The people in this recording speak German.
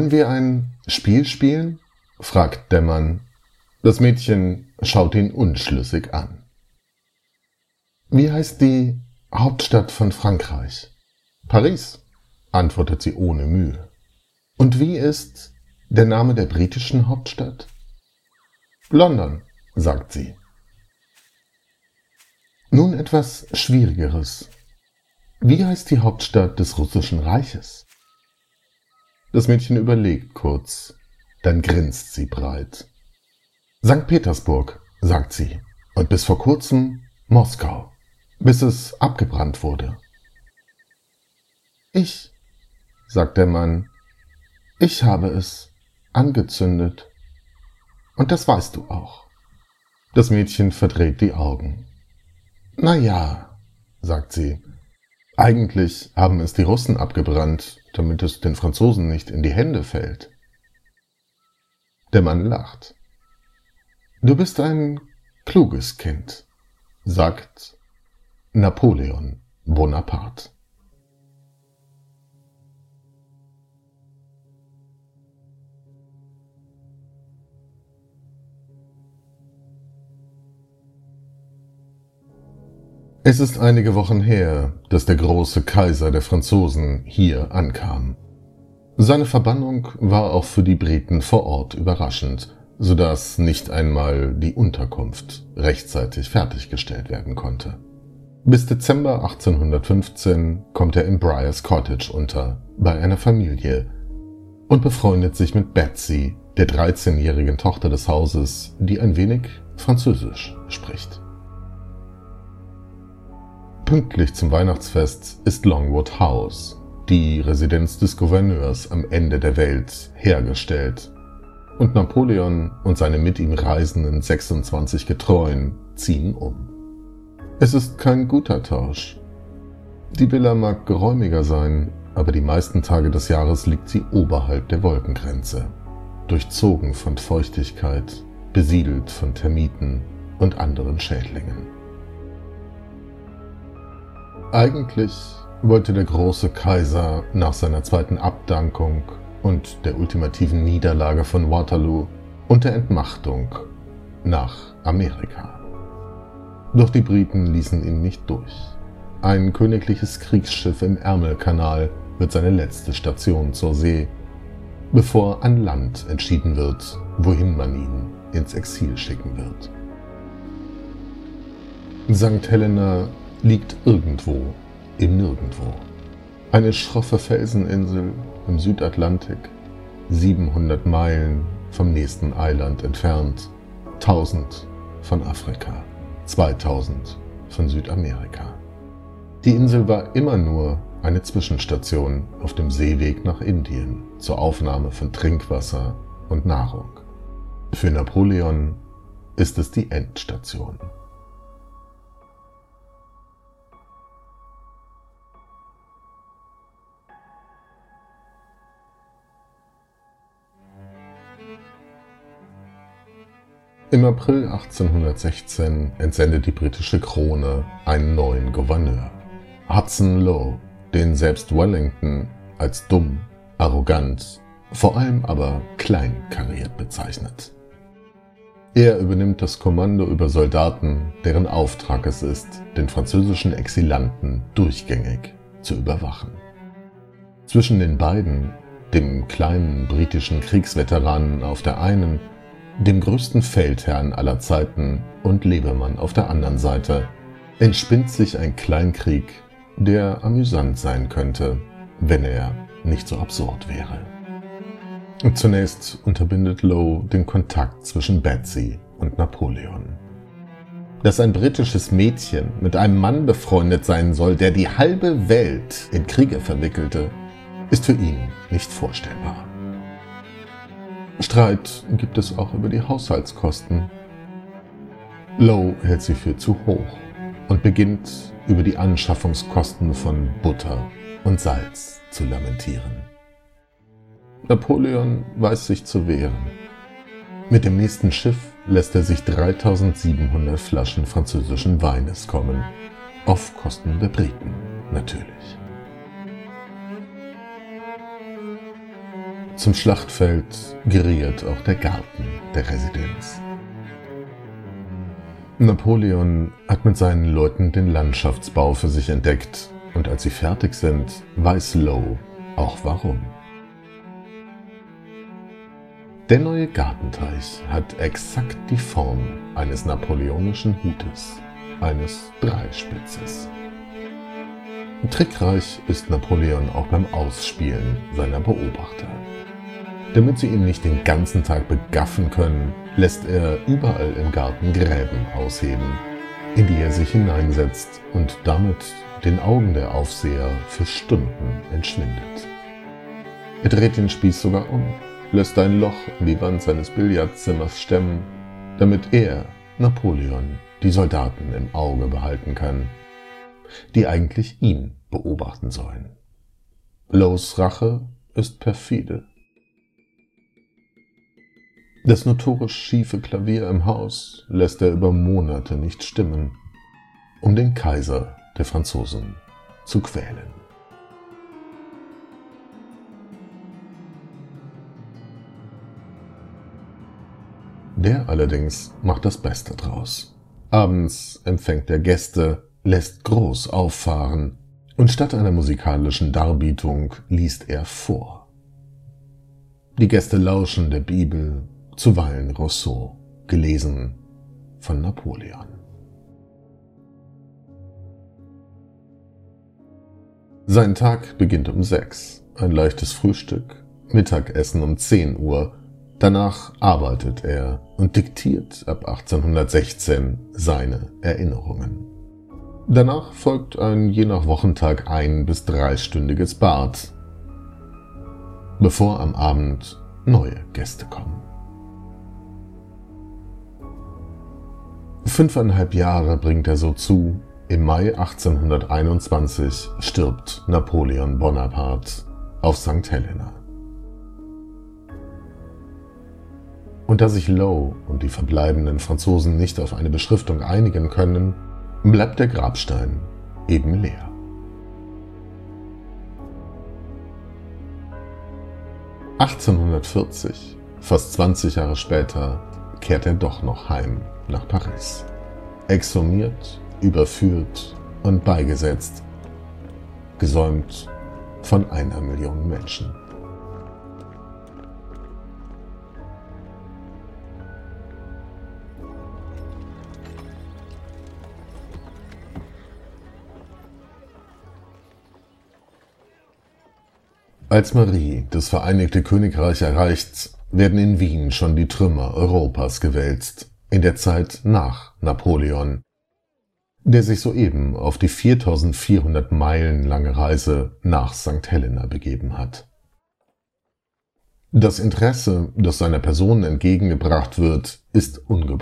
Wollen wir ein Spiel spielen? fragt der Mann. Das Mädchen schaut ihn unschlüssig an. Wie heißt die Hauptstadt von Frankreich? Paris, antwortet sie ohne Mühe. Und wie ist der Name der britischen Hauptstadt? London, sagt sie. Nun etwas Schwierigeres. Wie heißt die Hauptstadt des russischen Reiches? Das Mädchen überlegt kurz, dann grinst sie breit. St. Petersburg, sagt sie, und bis vor kurzem Moskau, bis es abgebrannt wurde. Ich, sagt der Mann, ich habe es angezündet. Und das weißt du auch. Das Mädchen verdreht die Augen. Na ja, sagt sie, eigentlich haben es die Russen abgebrannt, damit es den Franzosen nicht in die Hände fällt. Der Mann lacht. Du bist ein kluges Kind, sagt Napoleon Bonaparte. Es ist einige Wochen her, dass der große Kaiser der Franzosen hier ankam. Seine Verbannung war auch für die Briten vor Ort überraschend, so dass nicht einmal die Unterkunft rechtzeitig fertiggestellt werden konnte. Bis Dezember 1815 kommt er in Briars Cottage unter, bei einer Familie, und befreundet sich mit Betsy, der 13-jährigen Tochter des Hauses, die ein wenig Französisch spricht. Pünktlich zum Weihnachtsfest ist Longwood House, die Residenz des Gouverneurs am Ende der Welt, hergestellt. Und Napoleon und seine mit ihm reisenden 26 Getreuen ziehen um. Es ist kein guter Tausch. Die Villa mag geräumiger sein, aber die meisten Tage des Jahres liegt sie oberhalb der Wolkengrenze, durchzogen von Feuchtigkeit, besiedelt von Termiten und anderen Schädlingen. Eigentlich wollte der große Kaiser nach seiner zweiten Abdankung und der ultimativen Niederlage von Waterloo und der Entmachtung nach Amerika. Doch die Briten ließen ihn nicht durch. Ein königliches Kriegsschiff im Ärmelkanal wird seine letzte Station zur See, bevor an Land entschieden wird, wohin man ihn ins Exil schicken wird. St. Helena liegt irgendwo im Nirgendwo. Eine schroffe Felseninsel im Südatlantik, 700 Meilen vom nächsten Eiland entfernt, 1000 von Afrika, 2000 von Südamerika. Die Insel war immer nur eine Zwischenstation auf dem Seeweg nach Indien zur Aufnahme von Trinkwasser und Nahrung. Für Napoleon ist es die Endstation. Im April 1816 entsendet die britische Krone einen neuen Gouverneur, Hudson Lowe, den selbst Wellington als dumm, arrogant, vor allem aber kleinkariert bezeichnet. Er übernimmt das Kommando über Soldaten, deren Auftrag es ist, den französischen Exilanten durchgängig zu überwachen. Zwischen den beiden, dem kleinen britischen Kriegsveteranen auf der einen dem größten Feldherrn aller Zeiten und Lebemann auf der anderen Seite, entspinnt sich ein Kleinkrieg, der amüsant sein könnte, wenn er nicht so absurd wäre. Zunächst unterbindet Lowe den Kontakt zwischen Betsy und Napoleon. Dass ein britisches Mädchen mit einem Mann befreundet sein soll, der die halbe Welt in Kriege verwickelte, ist für ihn nicht vorstellbar. Streit gibt es auch über die Haushaltskosten. Lowe hält sie für zu hoch und beginnt über die Anschaffungskosten von Butter und Salz zu lamentieren. Napoleon weiß sich zu wehren. Mit dem nächsten Schiff lässt er sich 3700 Flaschen französischen Weines kommen, auf Kosten der Briten natürlich. Zum Schlachtfeld geriert auch der Garten der Residenz. Napoleon hat mit seinen Leuten den Landschaftsbau für sich entdeckt und als sie fertig sind, weiß Lowe auch warum. Der neue Gartenteich hat exakt die Form eines napoleonischen Hutes, eines Dreispitzes. Trickreich ist Napoleon auch beim Ausspielen seiner Beobachter. Damit sie ihn nicht den ganzen Tag begaffen können, lässt er überall im Garten Gräben ausheben, in die er sich hineinsetzt und damit den Augen der Aufseher für Stunden entschwindet. Er dreht den Spieß sogar um, lässt ein Loch in die Wand seines Billardzimmers stemmen, damit er, Napoleon, die Soldaten im Auge behalten kann, die eigentlich ihn beobachten sollen. Lows Rache ist perfide. Das notorisch schiefe Klavier im Haus lässt er über Monate nicht stimmen, um den Kaiser der Franzosen zu quälen. Der allerdings macht das Beste draus. Abends empfängt er Gäste, lässt groß auffahren und statt einer musikalischen Darbietung liest er vor. Die Gäste lauschen der Bibel, zuweilen Rousseau, gelesen von Napoleon. Sein Tag beginnt um sechs, ein leichtes Frühstück, Mittagessen um 10 Uhr, danach arbeitet er und diktiert ab 1816 seine Erinnerungen. Danach folgt ein je nach Wochentag ein- bis dreistündiges Bad, bevor am Abend neue Gäste kommen. Fünfeinhalb Jahre bringt er so zu. Im Mai 1821 stirbt Napoleon Bonaparte auf St. Helena. Und da sich Lowe und die verbleibenden Franzosen nicht auf eine Beschriftung einigen können, bleibt der Grabstein eben leer. (1840), fast 20 Jahre später, kehrt er doch noch heim nach Paris. Exhumiert, überführt und beigesetzt. Gesäumt von einer Million Menschen. Als Marie das Vereinigte Königreich erreicht, werden in Wien schon die Trümmer Europas gewälzt, in der Zeit nach Napoleon, der sich soeben auf die 4400 Meilen lange Reise nach St. Helena begeben hat. Das Interesse, das seiner Person entgegengebracht wird, ist ungebrochen